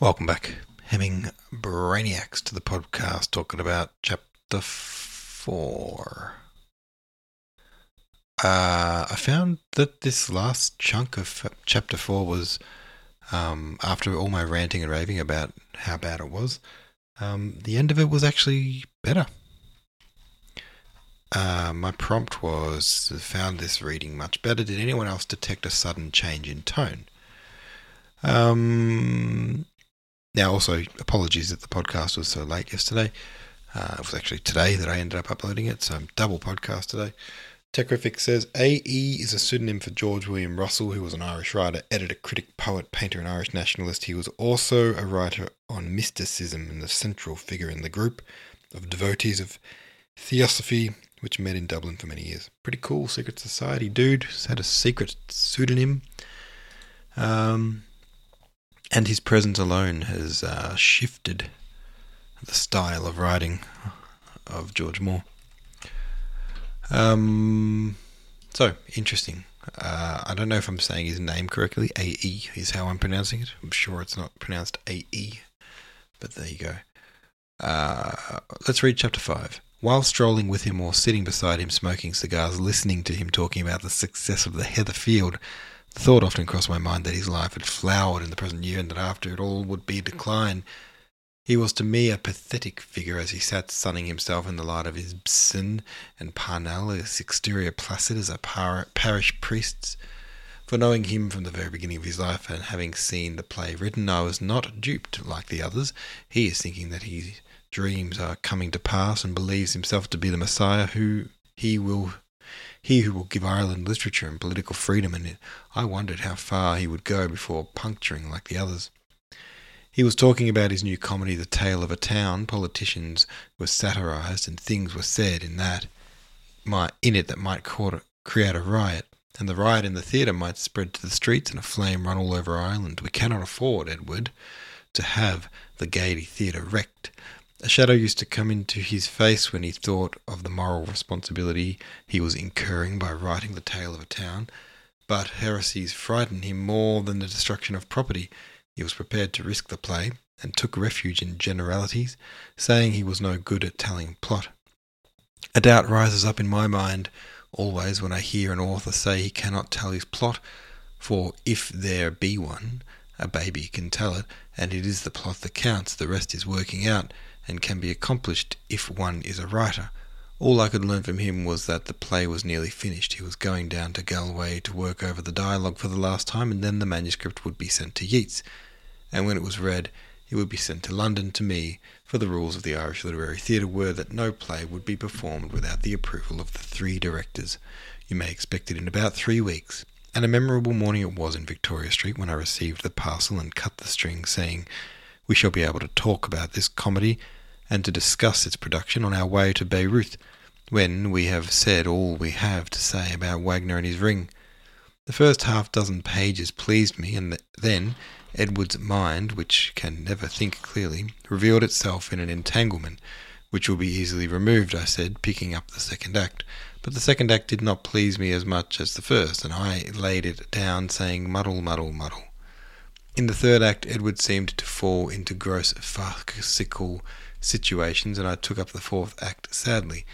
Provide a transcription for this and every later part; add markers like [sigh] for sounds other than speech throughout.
Welcome back, Hemming Brainiacs, to the podcast talking about chapter four. Uh, I found that this last chunk of chapter four was, um, after all my ranting and raving about how bad it was, um, the end of it was actually better. Uh, my prompt was found this reading much better. Did anyone else detect a sudden change in tone? Um, now, also, apologies that the podcast was so late yesterday. Uh, it was actually today that I ended up uploading it, so I'm double podcast today. Techrific says A.E. is a pseudonym for George William Russell, who was an Irish writer, editor, critic, poet, painter, and Irish nationalist. He was also a writer on mysticism and the central figure in the group of devotees of theosophy, which met in Dublin for many years. Pretty cool secret society dude. Had a secret pseudonym. Um, and his presence alone has uh, shifted the style of writing of George Moore. Um, so interesting. Uh, I don't know if I'm saying his name correctly. A E is how I'm pronouncing it. I'm sure it's not pronounced A E, but there you go. Uh, let's read chapter five. While strolling with him or sitting beside him smoking cigars, listening to him talking about the success of the Heather Field, thought often crossed my mind that his life had flowered in the present year and that after it all would be decline. He was to me a pathetic figure as he sat sunning himself in the light of Ibsen and Parnell, his exterior placid as a par- parish priest's. For knowing him from the very beginning of his life and having seen the play written, I was not duped like the others. He is thinking that his dreams are coming to pass and believes himself to be the Messiah who he will he who will give Ireland literature and political freedom, and it I wondered how far he would go before puncturing like the others. He was talking about his new comedy, The Tale of a Town. Politicians were satirized, and things were said in that might in it that might create a riot, and the riot in the theatre might spread to the streets and a flame run all over Ireland. We cannot afford, Edward, to have the Gaiety Theatre wrecked. A shadow used to come into his face when he thought of the moral responsibility he was incurring by writing the tale of a town, but heresies frightened him more than the destruction of property. He was prepared to risk the play, and took refuge in generalities, saying he was no good at telling plot. A doubt rises up in my mind always when I hear an author say he cannot tell his plot, for if there be one, a baby can tell it, and it is the plot that counts, the rest is working out and can be accomplished if one is a writer. All I could learn from him was that the play was nearly finished. He was going down to Galway to work over the dialogue for the last time, and then the manuscript would be sent to Yeats. And when it was read, it would be sent to London to me, for the rules of the Irish Literary Theatre were that no play would be performed without the approval of the three directors. You may expect it in about three weeks. And a memorable morning it was in Victoria Street when I received the parcel and cut the string, saying, We shall be able to talk about this comedy and to discuss its production on our way to Bayreuth, when we have said all we have to say about Wagner and his ring. The first half dozen pages pleased me, and then Edward's mind, which can never think clearly, revealed itself in an entanglement which will be easily removed, I said, picking up the second act. But the second act did not please me as much as the first, and I laid it down, saying, Muddle, muddle, muddle. In the third act, Edward seemed to fall into gross farcical situations, and I took up the fourth act sadly.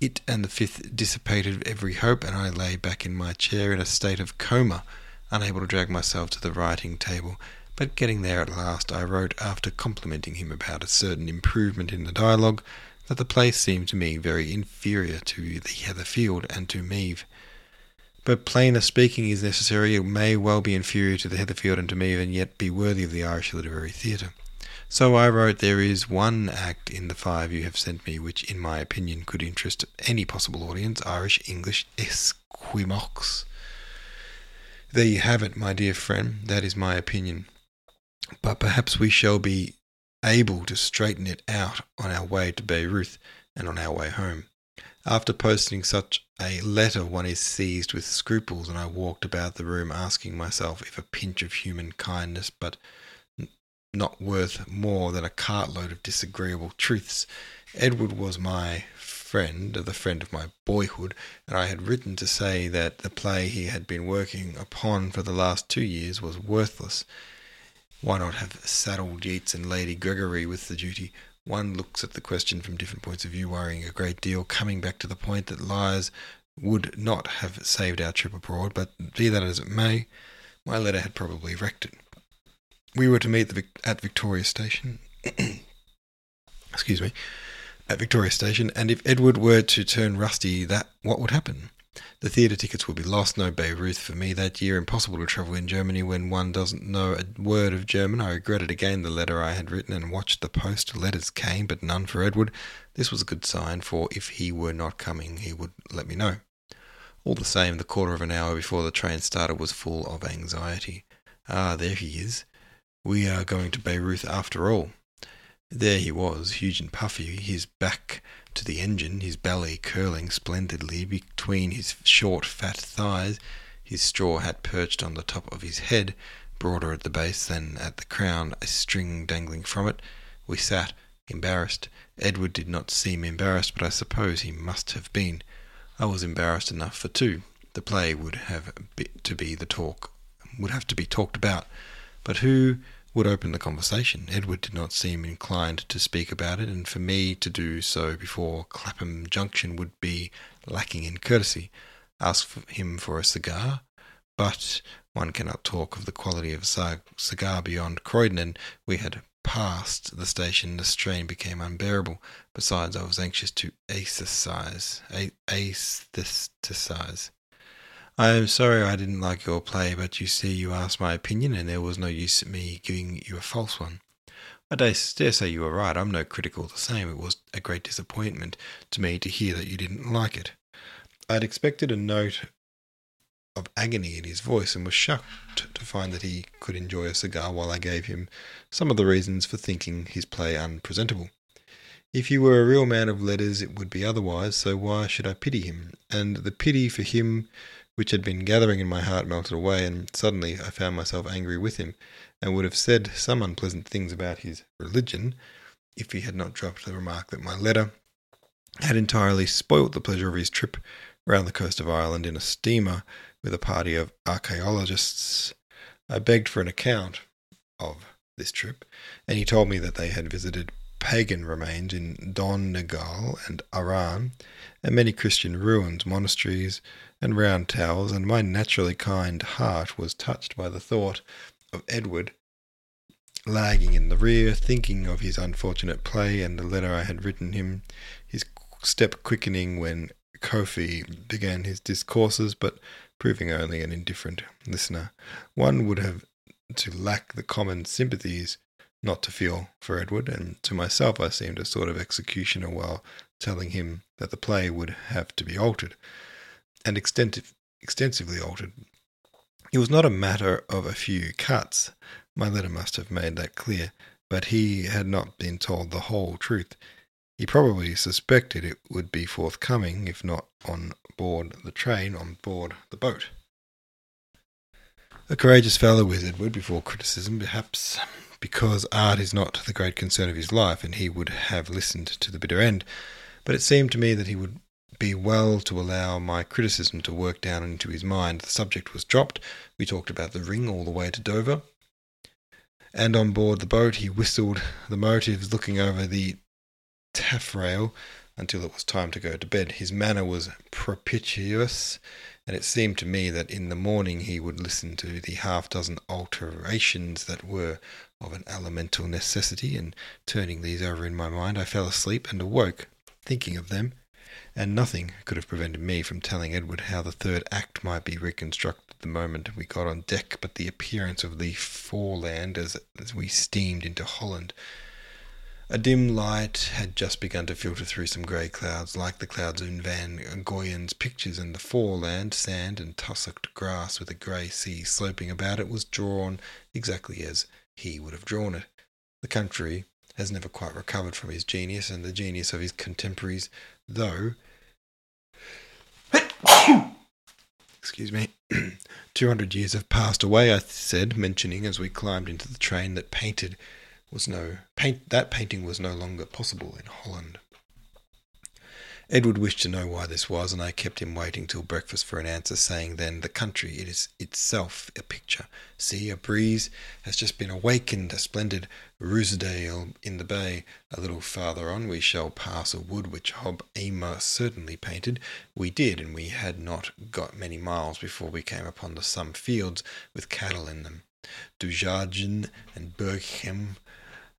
It and the fifth dissipated every hope, and I lay back in my chair in a state of coma, unable to drag myself to the writing table. But getting there at last, I wrote after complimenting him about a certain improvement in the dialogue that the play seemed to me very inferior to the Heather Field and to Maeve. But plainer speaking is necessary. It may well be inferior to the Heather Field and to me, and yet be worthy of the Irish Literary Theatre. So I wrote, There is one act in the five you have sent me which, in my opinion, could interest any possible audience Irish, English, Esquimaux. There you have it, my dear friend. That is my opinion. But perhaps we shall be able to straighten it out on our way to Bayreuth and on our way home. After posting such a letter, one is seized with scruples, and I walked about the room asking myself if a pinch of human kindness, but not worth more than a cartload of disagreeable truths. Edward was my friend, the friend of my boyhood, and I had written to say that the play he had been working upon for the last two years was worthless. Why not have saddled Yeats and Lady Gregory with the duty? One looks at the question from different points of view, worrying a great deal, coming back to the point that lies would not have saved our trip abroad, but be that as it may, my letter had probably wrecked it. We were to meet the, at Victoria Station. [clears throat] excuse me, at Victoria Station, and if Edward were to turn rusty, that what would happen? The theatre tickets will be lost. No Bayreuth for me that year. Impossible to travel in Germany when one doesn't know a word of German. I regretted again the letter I had written and watched the post. Letters came, but none for Edward. This was a good sign, for if he were not coming, he would let me know. All the same, the quarter of an hour before the train started was full of anxiety. Ah, there he is. We are going to Bayreuth after all. There he was, huge and puffy, his back to the engine, his belly curling splendidly between his short, fat thighs, his straw hat perched on the top of his head, broader at the base than at the crown, a string dangling from it. We sat, embarrassed. Edward did not seem embarrassed, but I suppose he must have been. I was embarrassed enough for two. The play would have to be the talk, would have to be talked about. But who would open the conversation? Edward did not seem inclined to speak about it, and for me to do so before Clapham Junction would be lacking in courtesy. Ask him for a cigar, but one cannot talk of the quality of a cigar beyond Croydon, and we had passed the station, the strain became unbearable. Besides, I was anxious to aestheticize. Aestheticize. I am sorry I didn't like your play, but you see, you asked my opinion, and there was no use in me giving you a false one. I dare say you were right. I'm no critic all the same. It was a great disappointment to me to hear that you didn't like it. I had expected a note of agony in his voice and was shocked to find that he could enjoy a cigar while I gave him some of the reasons for thinking his play unpresentable. If he were a real man of letters, it would be otherwise, so why should I pity him? And the pity for him which had been gathering in my heart melted away, and suddenly I found myself angry with him, and would have said some unpleasant things about his religion if he had not dropped the remark that my letter had entirely spoilt the pleasure of his trip round the coast of Ireland in a steamer with a party of archaeologists. I begged for an account of this trip, and he told me that they had visited pagan remains in Donegal and Aran, and many Christian ruins, monasteries, and round towers, and my naturally kind heart was touched by the thought of Edward lagging in the rear, thinking of his unfortunate play and the letter I had written him, his step quickening when Coffey began his discourses, but proving only an indifferent listener. One would have to lack the common sympathies not to feel for Edward, and to myself I seemed a sort of executioner while telling him that the play would have to be altered, and extensive, extensively altered. It was not a matter of a few cuts. My letter must have made that clear, but he had not been told the whole truth. He probably suspected it would be forthcoming, if not on board the train, on board the boat. A courageous fellow was Edward before criticism, perhaps because art is not the great concern of his life, and he would have listened to the bitter end. But it seemed to me that he would be well to allow my criticism to work down into his mind. The subject was dropped. We talked about the ring all the way to Dover. And on board the boat, he whistled the motives, looking over the taffrail until it was time to go to bed. His manner was propitious, and it seemed to me that in the morning he would listen to the half dozen alterations that were of an elemental necessity, and turning these over in my mind, I fell asleep and awoke, thinking of them, and nothing could have prevented me from telling Edward how the third act might be reconstructed the moment we got on deck but the appearance of the foreland as, as we steamed into Holland. A dim light had just begun to filter through some grey clouds, like the clouds in Van Goyen's pictures, and the foreland, sand and tussocked grass with a grey sea sloping about it, was drawn exactly as he would have drawn it. The country has never quite recovered from his genius and the genius of his contemporaries, though. [coughs] Excuse me. [coughs] Two hundred years have passed away, I said, mentioning as we climbed into the train that painted was no paint that painting was no longer possible in Holland. Edward wished to know why this was, and I kept him waiting till breakfast for an answer, saying then, The country, it is itself a picture. See, a breeze has just been awakened, a splendid Ruysdael in the bay. A little farther on we shall pass a wood which Hob Amer certainly painted. We did, and we had not got many miles before we came upon the some fields with cattle in them. Dujardin and Berghem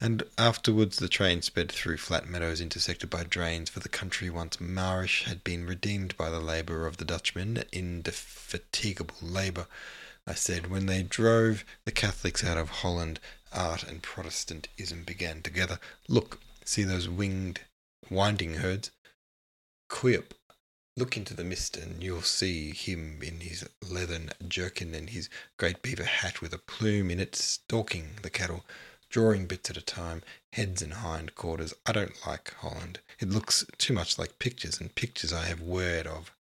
and afterwards the train sped through flat meadows intersected by drains, for the country once marish had been redeemed by the labour of the Dutchmen, indefatigable labour. I said, when they drove the Catholics out of Holland, art and Protestantism began together. Look, see those winged, winding herds? Cuyp, look into the mist, and you'll see him in his leathern jerkin and his great beaver hat with a plume in it, stalking the cattle drawing bits at a time, heads and hind quarters. I don't like Holland. It looks too much like pictures, and pictures I have word of.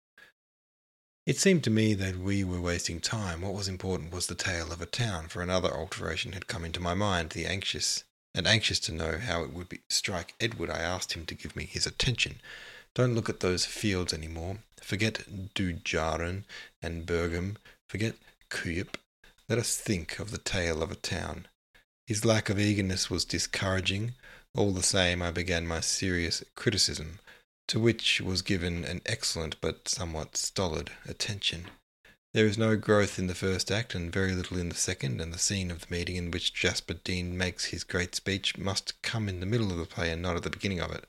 It seemed to me that we were wasting time. What was important was the tale of a town, for another alteration had come into my mind, the anxious and anxious to know how it would be, strike Edward, I asked him to give me his attention. Don't look at those fields any more. Forget Dujardin and Berghem. Forget Cuyp. Let us think of the tale of a town. His lack of eagerness was discouraging. All the same, I began my serious criticism, to which was given an excellent but somewhat stolid attention. There is no growth in the first act, and very little in the second, and the scene of the meeting in which Jasper Deane makes his great speech must come in the middle of the play and not at the beginning of it.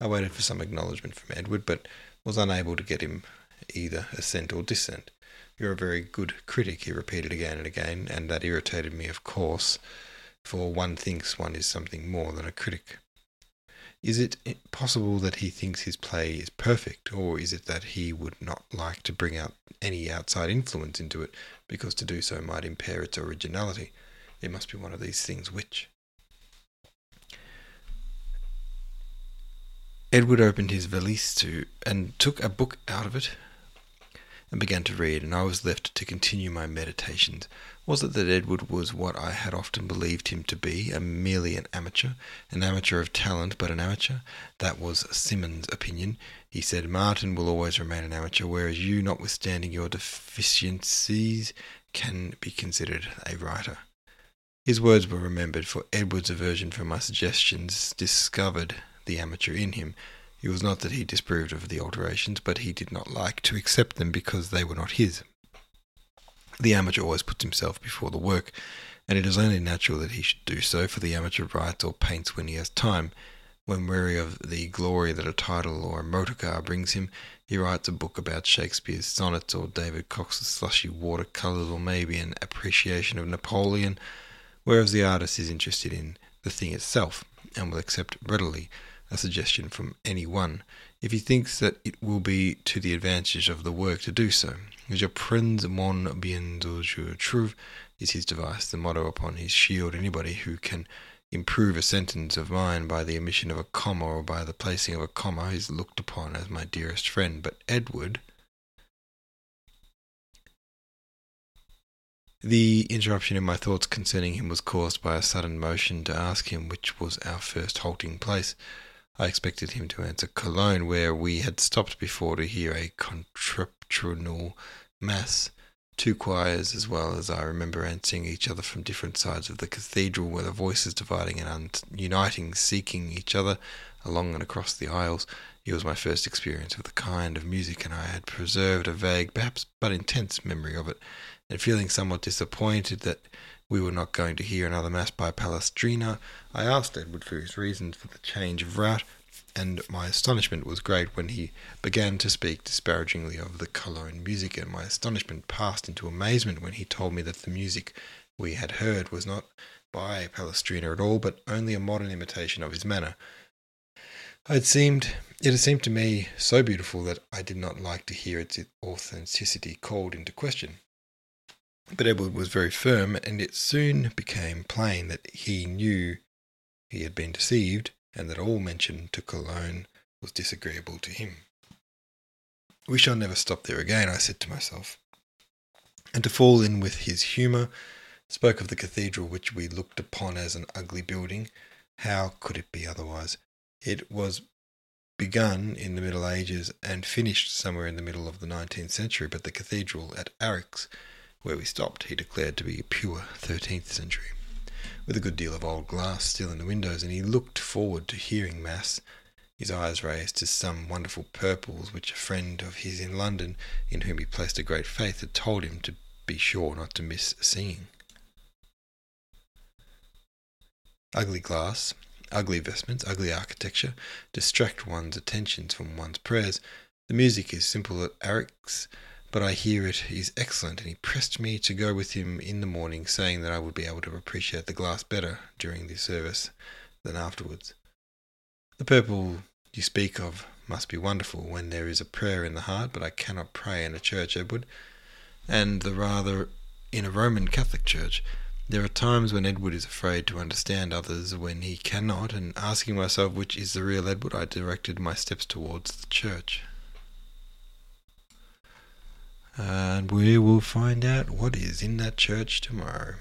I waited for some acknowledgment from Edward, but was unable to get him either assent or dissent. You're a very good critic, he repeated again and again, and that irritated me, of course, for one thinks one is something more than a critic. Is it possible that he thinks his play is perfect, or is it that he would not like to bring out any outside influence into it, because to do so might impair its originality? It must be one of these things which. Edward opened his valise to and took a book out of it and began to read, and I was left to continue my meditations. Was it that Edward was what I had often believed him to be, a merely an amateur, an amateur of talent, but an amateur? That was Symons' opinion. He said, Martyn will always remain an amateur, whereas you, notwithstanding your deficiencies, can be considered a writer. His words were remembered, for Edward's aversion for my suggestions discovered the amateur in him, it was not that he disapproved of the alterations, but he did not like to accept them because they were not his. The amateur always puts himself before the work, and it is only natural that he should do so, for the amateur writes or paints when he has time. When weary of the glory that a title or a motor car brings him, he writes a book about Shakespeare's sonnets or David Cox's slushy watercolours or maybe an appreciation of Napoleon, whereas the artist is interested in the thing itself and will accept readily a suggestion from any one, if he thinks that it will be to the advantage of the work to do so. Je prends mon bien je trouve is his device, the motto upon his shield. Anybody who can improve a sentence of mine by the omission of a comma or by the placing of a comma is looked upon as my dearest friend. But Edward. The interruption in my thoughts concerning him was caused by a sudden motion to ask him which was our first halting place. I expected him to answer Cologne, where we had stopped before to hear a contrapuntal mass. Two choirs, as well as I remember answering each other from different sides of the cathedral, where the voices dividing and uniting, seeking each other along and across the aisles. It was my first experience of the kind of music, and I had preserved a vague, perhaps but intense memory of it, and feeling somewhat disappointed that we were not going to hear another mass by Palestrina. I asked Edward for his reasons for the change of route, and my astonishment was great when he began to speak disparagingly of the Cologne music, and my astonishment passed into amazement when he told me that the music we had heard was not by Palestrina at all, but only a modern imitation of his manner. It seemed it seemed to me so beautiful that I did not like to hear its authenticity called into question. But Edward was very firm, and it soon became plain that he knew he had been deceived, and that all mention to Cologne was disagreeable to him. We shall never stop there again, I said to myself. And to fall in with his humour, spoke of the cathedral which we looked upon as an ugly building. How could it be otherwise? It was begun in the Middle Ages and finished somewhere in the middle of the 19th century, but the cathedral at Arix, where we stopped, he declared to be pure 13th century, with a good deal of old glass still in the windows, and he looked forward to hearing Mass, his eyes raised to some wonderful purples which a friend of his in London, in whom he placed a great faith, had told him to be sure not to miss seeing. Ugly glass, ugly vestments, ugly architecture distract one's attentions from one's prayers. The music is simple at Arix, but I hear it is excellent, and he pressed me to go with him in the morning, saying that I would be able to appreciate the glass better during the service than afterwards. The purple you speak of must be wonderful when there is a prayer in the heart, but I cannot pray in a church, Edward, and the rather in a Roman Catholic church. There are times when Edward is afraid to understand others when he cannot, and asking myself which is the real Edward, I directed my steps towards the church. And we will find out what is in that church tomorrow.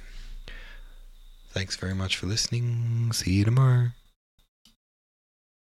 Thanks very much for listening. See you tomorrow.